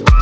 Bye.